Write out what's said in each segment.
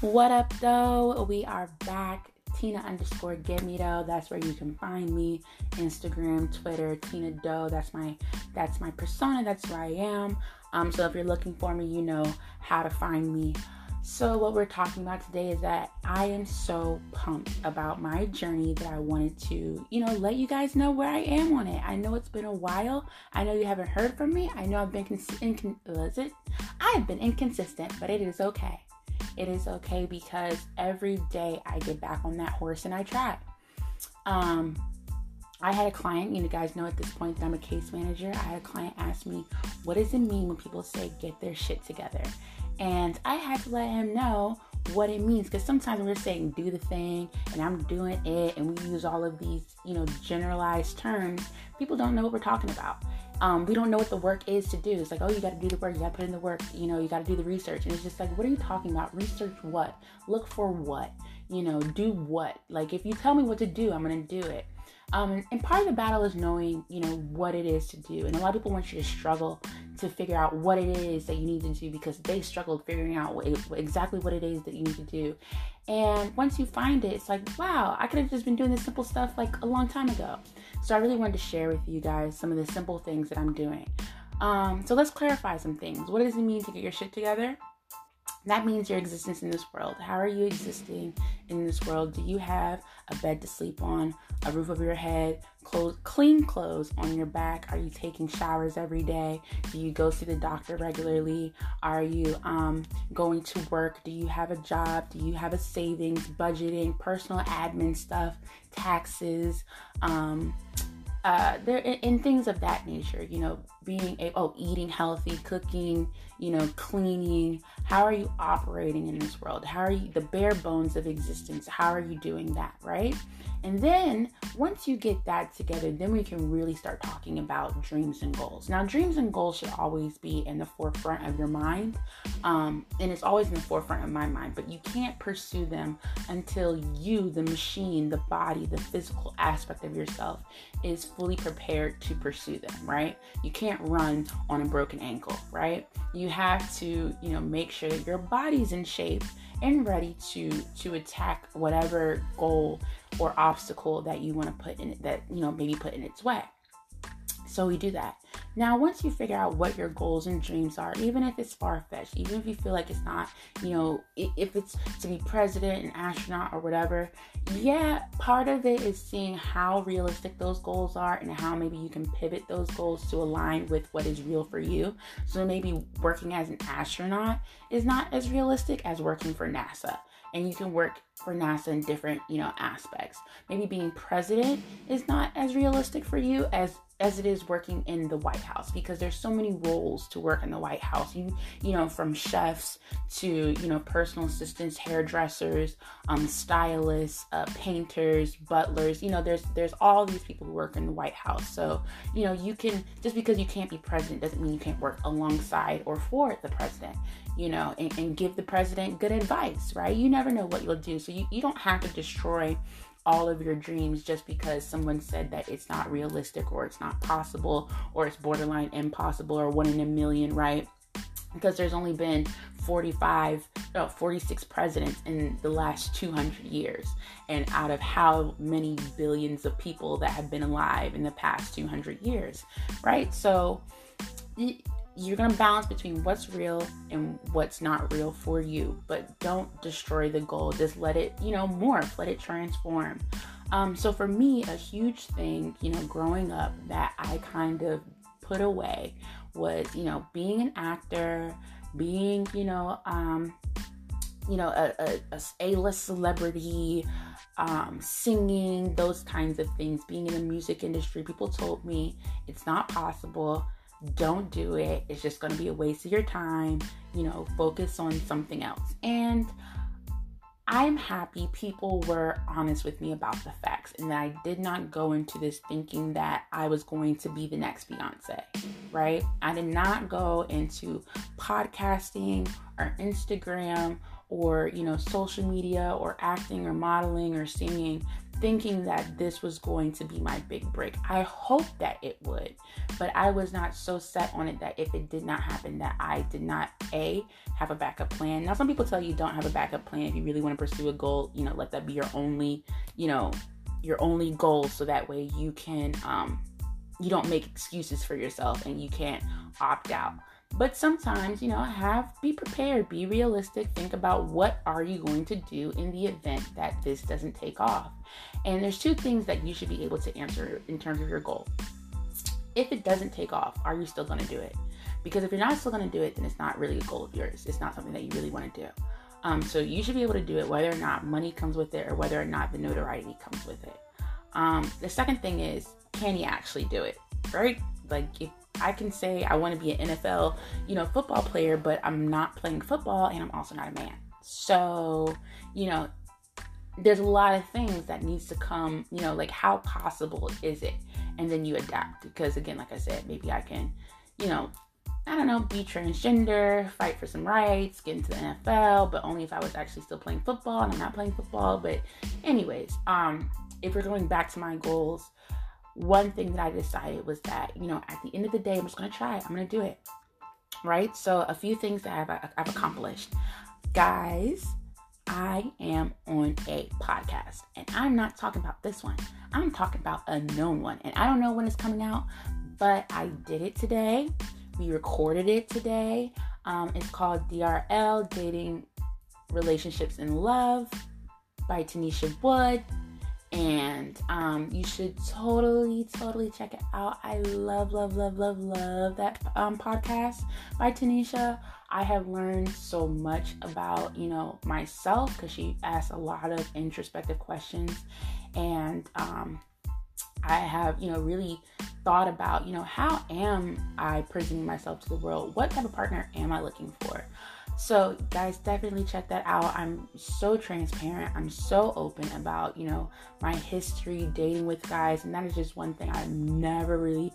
What up, though? We are back. Tina underscore get me though. That's where you can find me. Instagram, Twitter, Tina Doe. That's my that's my persona. That's who I am. Um, so if you're looking for me, you know how to find me. So what we're talking about today is that I am so pumped about my journey that I wanted to, you know, let you guys know where I am on it. I know it's been a while. I know you haven't heard from me. I know I've been cons- was it? I have been inconsistent, but it is okay it is okay because every day I get back on that horse and I try. Um, I had a client, you know, guys know at this point that I'm a case manager. I had a client ask me, What does it mean when people say get their shit together? And I had to let him know what it means because sometimes we're saying do the thing and I'm doing it, and we use all of these, you know, generalized terms. People don't know what we're talking about um, we don't know what the work is to do. It's like, oh, you got to do the work, you got to put in the work, you know, you got to do the research. And it's just like, what are you talking about? Research what? Look for what? You know, do what? Like, if you tell me what to do, I'm going to do it. Um, and part of the battle is knowing, you know, what it is to do. And a lot of people want you to struggle to figure out what it is that you need to do because they struggled figuring out what, exactly what it is that you need to do. And once you find it, it's like, wow, I could have just been doing this simple stuff like a long time ago. So I really wanted to share with you guys some of the simple things that I'm doing. Um, so let's clarify some things. What does it mean to get your shit together? That means your existence in this world. How are you existing in this world? Do you have a bed to sleep on, a roof over your head, clothes, clean clothes on your back? Are you taking showers every day? Do you go see the doctor regularly? Are you um, going to work? Do you have a job? Do you have a savings, budgeting, personal admin stuff, taxes? Um, uh, there in, things of that nature, you know, being a, oh eating healthy, cooking, you know, cleaning. How are you operating in this world? How are you the bare bones of existence? How are you doing that, right? And then once you get that together, then we can really start talking about dreams and goals. Now, dreams and goals should always be in the forefront of your mind. Um, and it's always in the forefront of my mind, but you can't pursue them until you, the machine, the body, the physical aspect of yourself, is fully prepared to pursue them, right? You can't run on a broken ankle, right? You have to, you know, make sure that your body's in shape and ready to to attack whatever goal or obstacle that you want to put in it that you know maybe put in its way so we do that now, once you figure out what your goals and dreams are, even if it's far fetched, even if you feel like it's not, you know, if it's to be president, an astronaut, or whatever, yeah, part of it is seeing how realistic those goals are and how maybe you can pivot those goals to align with what is real for you. So maybe working as an astronaut is not as realistic as working for NASA and you can work for NASA in different, you know, aspects. Maybe being president is not as realistic for you as as it is working in the White House because there's so many roles to work in the White House. You you know from chefs to you know personal assistants, hairdressers, um, stylists, uh, painters, butlers. You know there's there's all these people who work in the White House. So you know you can just because you can't be president doesn't mean you can't work alongside or for the president. You know and, and give the president good advice, right? You never know what you'll do, so you, you don't have to destroy all of your dreams just because someone said that it's not realistic or it's not possible or it's borderline impossible or one in a million, right? Because there's only been 45, no, 46 presidents in the last 200 years. And out of how many billions of people that have been alive in the past 200 years, right? So, you're going to balance between what's real and what's not real for you but don't destroy the goal. Just let it you know morph let it transform. Um, so for me a huge thing you know growing up that i kind of put away was you know being an actor being you know um, you know a, a, a a-list celebrity um, singing those kinds of things being in the music industry. People told me it's not possible don't do it. It's just going to be a waste of your time. You know, focus on something else. And I'm happy people were honest with me about the facts and that I did not go into this thinking that I was going to be the next Beyonce, right? I did not go into podcasting or Instagram or you know social media or acting or modeling or singing thinking that this was going to be my big break. I hope that it would, but I was not so set on it that if it did not happen, that I did not a have a backup plan. Now, some people tell you don't have a backup plan if you really want to pursue a goal. You know, let that be your only, you know, your only goal, so that way you can, um, you don't make excuses for yourself and you can't opt out. But sometimes, you know, have be prepared, be realistic, think about what are you going to do in the event that this doesn't take off. And there's two things that you should be able to answer in terms of your goal. If it doesn't take off, are you still going to do it? Because if you're not still going to do it, then it's not really a goal of yours. It's not something that you really want to do. Um, so you should be able to do it whether or not money comes with it or whether or not the notoriety comes with it. Um, the second thing is, can you actually do it? Right? Like if I can say I want to be an NFL, you know, football player, but I'm not playing football and I'm also not a man. So, you know, there's a lot of things that needs to come, you know, like how possible is it? And then you adapt because again, like I said, maybe I can, you know, I don't know, be transgender, fight for some rights, get into the NFL, but only if I was actually still playing football and I'm not playing football. But anyways, um, if we're going back to my goals, one thing that I decided was that, you know, at the end of the day, I'm just going to try it. I'm going to do it. Right? So, a few things that I've, I've accomplished. Guys, I am on a podcast and I'm not talking about this one. I'm talking about a known one. And I don't know when it's coming out, but I did it today. We recorded it today. Um, it's called DRL Dating Relationships and Love by Tanisha Wood and um, you should totally totally check it out. I love love love love love that um, podcast. By tanisha. I have learned so much about you know myself because she asks a lot of introspective questions. And um, i have you know really thought about you know how am i presenting myself to the world? What type of partner am i looking for so, guys, definitely check that out. I'm so transparent. I'm so open about, you know, my history dating with guys. And that is just one thing I'm never really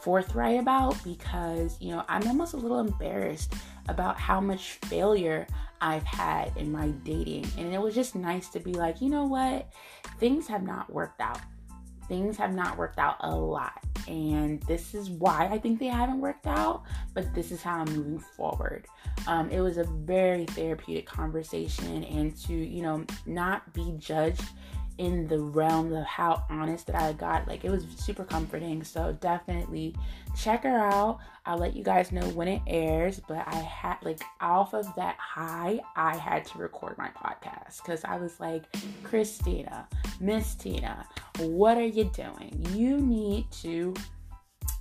forthright about because, you know, I'm almost a little embarrassed about how much failure I've had in my dating. And it was just nice to be like, you know what? Things have not worked out. Things have not worked out a lot and this is why I think they haven't worked out, but this is how I'm moving forward. Um, it was a very therapeutic conversation, and to you know not be judged in the realm of how honest that I got. Like it was super comforting. So definitely check her out. I'll let you guys know when it airs. But I had like off of that high, I had to record my podcast because I was like, Christina, Miss Tina, what are you doing? You need to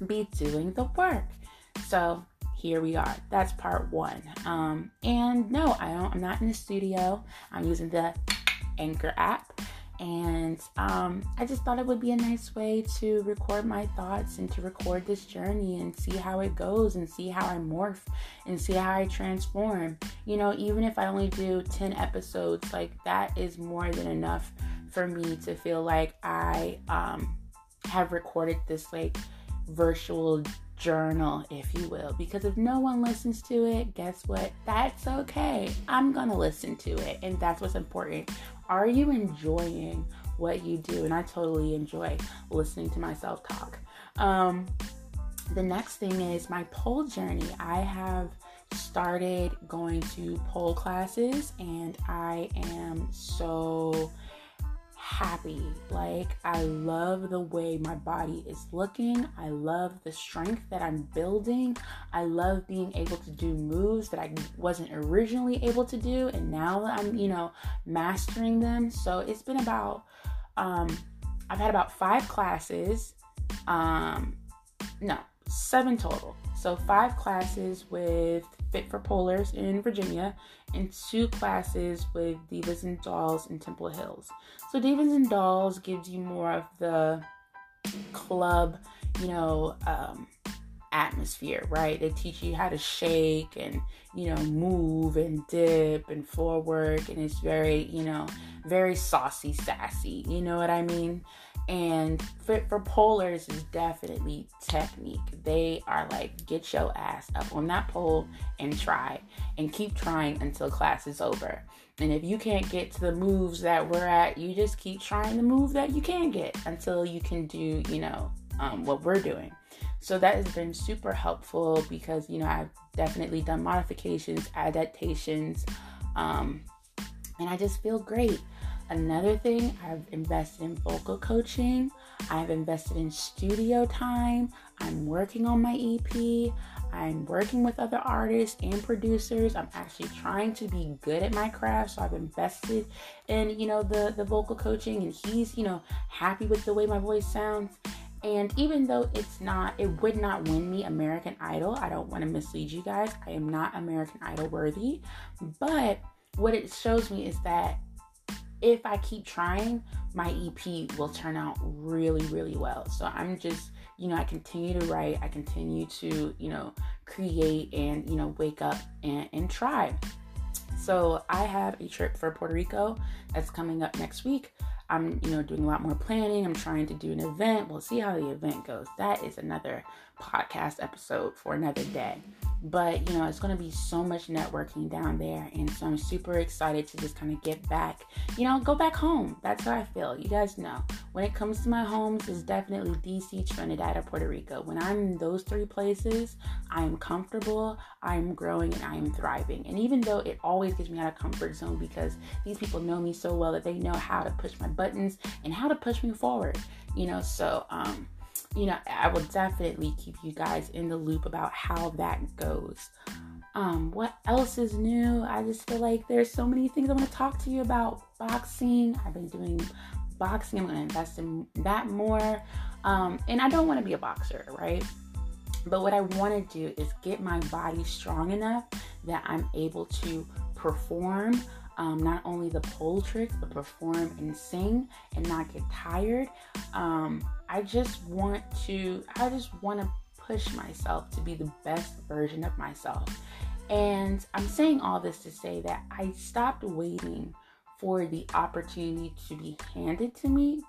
be doing the work. So here we are. That's part one. Um, and no, I don't. I'm not in the studio. I'm using the Anchor app and um, I just thought it would be a nice way to record my thoughts and to record this journey and see how it goes and see how I morph and see how I transform. You know, even if I only do 10 episodes, like that is more than enough for me to feel like I um, have recorded this like virtual journal, if you will. Because if no one listens to it, guess what? That's okay. I'm gonna listen to it, and that's what's important are you enjoying what you do? And I totally enjoy listening to myself talk. Um, the next thing is my pole journey. I have started going to pole classes and I am so happy. Like, I love the way my body is looking. I love the strength that I'm building. I love being able to do moves that I wasn't originally able to do. And now I'm, you know, mastering them. So it's been about, um, I've had about five classes. Um, no, seven total. So five classes with Fit for Polars in Virginia and two classes with Divas and Dolls in Temple Hills. So Divas and Dolls gives you more of the club, you know, um, atmosphere, right? They teach you how to shake and, you know, move and dip and floor work. And it's very, you know, very saucy, sassy. You know what I mean? And for, for polars is definitely technique. They are like, get your ass up on that pole and try and keep trying until class is over. And if you can't get to the moves that we're at, you just keep trying the move that you can get until you can do, you know, um, what we're doing. So that has been super helpful because, you know, I've definitely done modifications, adaptations, um, and I just feel great. Another thing, I've invested in vocal coaching. I've invested in studio time. I'm working on my EP. I'm working with other artists and producers. I'm actually trying to be good at my craft. So I've invested in, you know, the the vocal coaching and he's, you know, happy with the way my voice sounds. And even though it's not, it would not win me American Idol. I don't want to mislead you guys. I am not American Idol worthy. But what it shows me is that if I keep trying, my EP will turn out really, really well. So I'm just, you know, I continue to write, I continue to, you know, create and, you know, wake up and, and try. So I have a trip for Puerto Rico that's coming up next week. I'm, you know, doing a lot more planning. I'm trying to do an event. We'll see how the event goes. That is another podcast episode for another day. But, you know, it's going to be so much networking down there. And so I'm super excited to just kind of get back, you know, go back home. That's how I feel. You guys know. When it comes to my homes, it's definitely DC, Trinidad, or Puerto Rico. When I'm in those three places, I am comfortable, I am growing, and I am thriving. And even though it always gets me out of comfort zone because these people know me so well that they know how to push my buttons and how to push me forward, you know, so, um, you know, I will definitely keep you guys in the loop about how that goes. Um, what else is new? I just feel like there's so many things I want to talk to you about. Boxing. I've been doing boxing. I'm going to invest in that more. Um, and I don't want to be a boxer, right? But what I want to do is get my body strong enough that I'm able to perform um, not only the pole tricks, but perform and sing and not get tired. Um, I just want to, I just want to push myself to be the best version of myself. And I'm saying all this to say that I stopped waiting for the opportunity to be handed to me.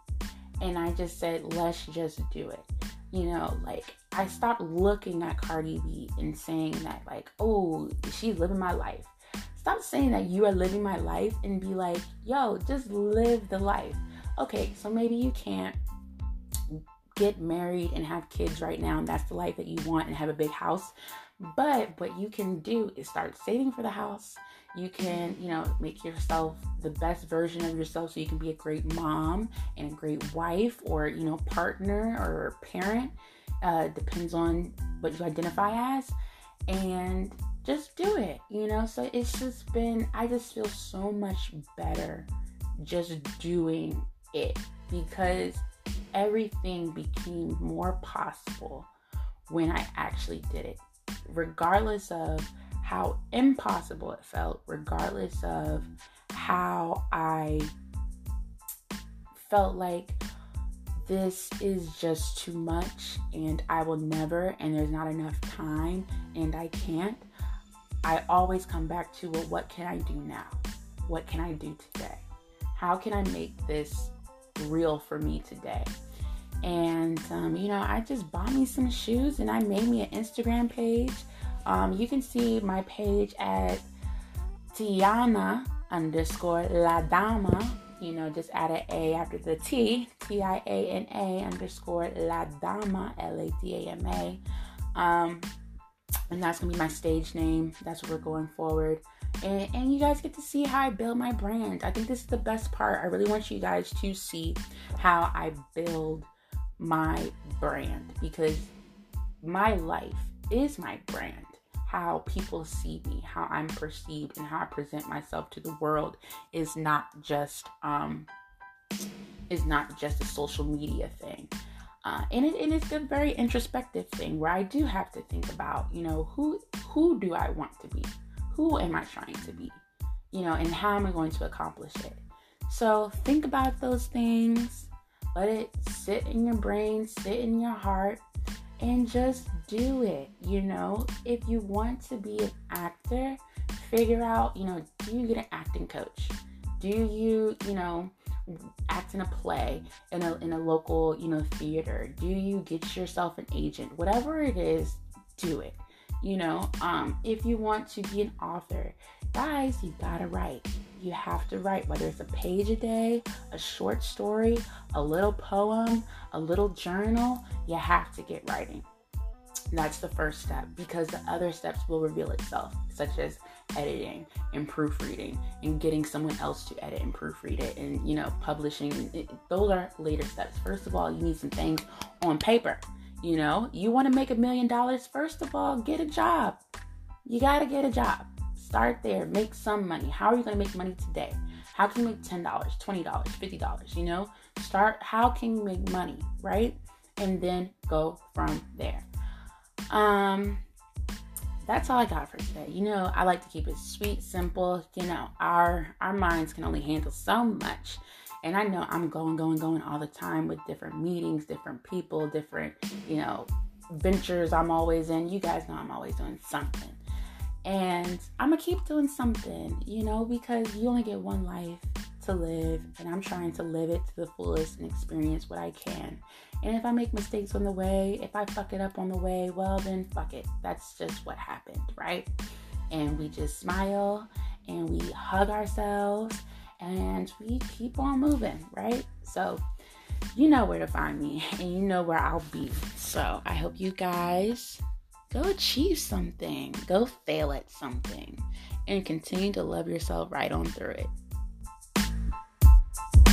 And I just said, let's just do it. You know, like I stopped looking at Cardi B and saying that, like, oh, she's living my life. Stop saying that you are living my life and be like, yo, just live the life. Okay, so maybe you can't get married and have kids right now, and that's the life that you want, and have a big house. But what you can do is start saving for the house. You can, you know, make yourself the best version of yourself so you can be a great mom and a great wife or, you know, partner or parent. Uh, depends on what you identify as. And just do it, you know? So it's just been, I just feel so much better just doing it because everything became more possible when I actually did it, regardless of how impossible it felt, regardless of how I felt like this is just too much and I will never, and there's not enough time, and I can't. I always come back to, well, what can I do now? What can I do today? How can I make this real for me today? And, um, you know, I just bought me some shoes and I made me an Instagram page. Um, you can see my page at Tiana underscore La Dama. You know, just add an A after the T, T I A N A underscore La Dama, L A D A M A. And that's gonna be my stage name. That's what we're going forward. And, and you guys get to see how I build my brand. I think this is the best part. I really want you guys to see how I build my brand because my life is my brand. How people see me, how I'm perceived, and how I present myself to the world is not just um is not just a social media thing. Uh, and, it, and it's a very introspective thing where I do have to think about, you know, who who do I want to be? Who am I trying to be? You know, and how am I going to accomplish it? So think about those things. Let it sit in your brain, sit in your heart, and just do it. You know, if you want to be an actor, figure out, you know, do you get an acting coach? Do you, you know, act in a play in a in a local, you know, theater? Do you get yourself an agent? Whatever it is, do it. You know, um, if you want to be an author, guys, you gotta write. You have to write, whether it's a page a day, a short story, a little poem, a little journal, you have to get writing. That's the first step because the other steps will reveal itself, such as editing and proofreading and getting someone else to edit and proofread it and you know publishing. It, those are later steps. First of all you need some things on paper. You know you want to make a million dollars first of all get a job. You got to get a job. Start there. Make some money. How are you going to make money today? How can you make $10 $20 $50 you know? Start how can you make money right? And then go from there um that's all I got for today. You know, I like to keep it sweet, simple. You know, our our minds can only handle so much. And I know I'm going, going, going all the time with different meetings, different people, different, you know, ventures I'm always in. You guys know I'm always doing something. And I'm gonna keep doing something, you know, because you only get one life to live, and I'm trying to live it to the fullest and experience what I can. And if I make mistakes on the way, if I fuck it up on the way, well, then fuck it. That's just what happened, right? And we just smile and we hug ourselves and we keep on moving, right? So, you know where to find me and you know where I'll be. So, I hope you guys go achieve something, go fail at something, and continue to love yourself right on through it. Thank you.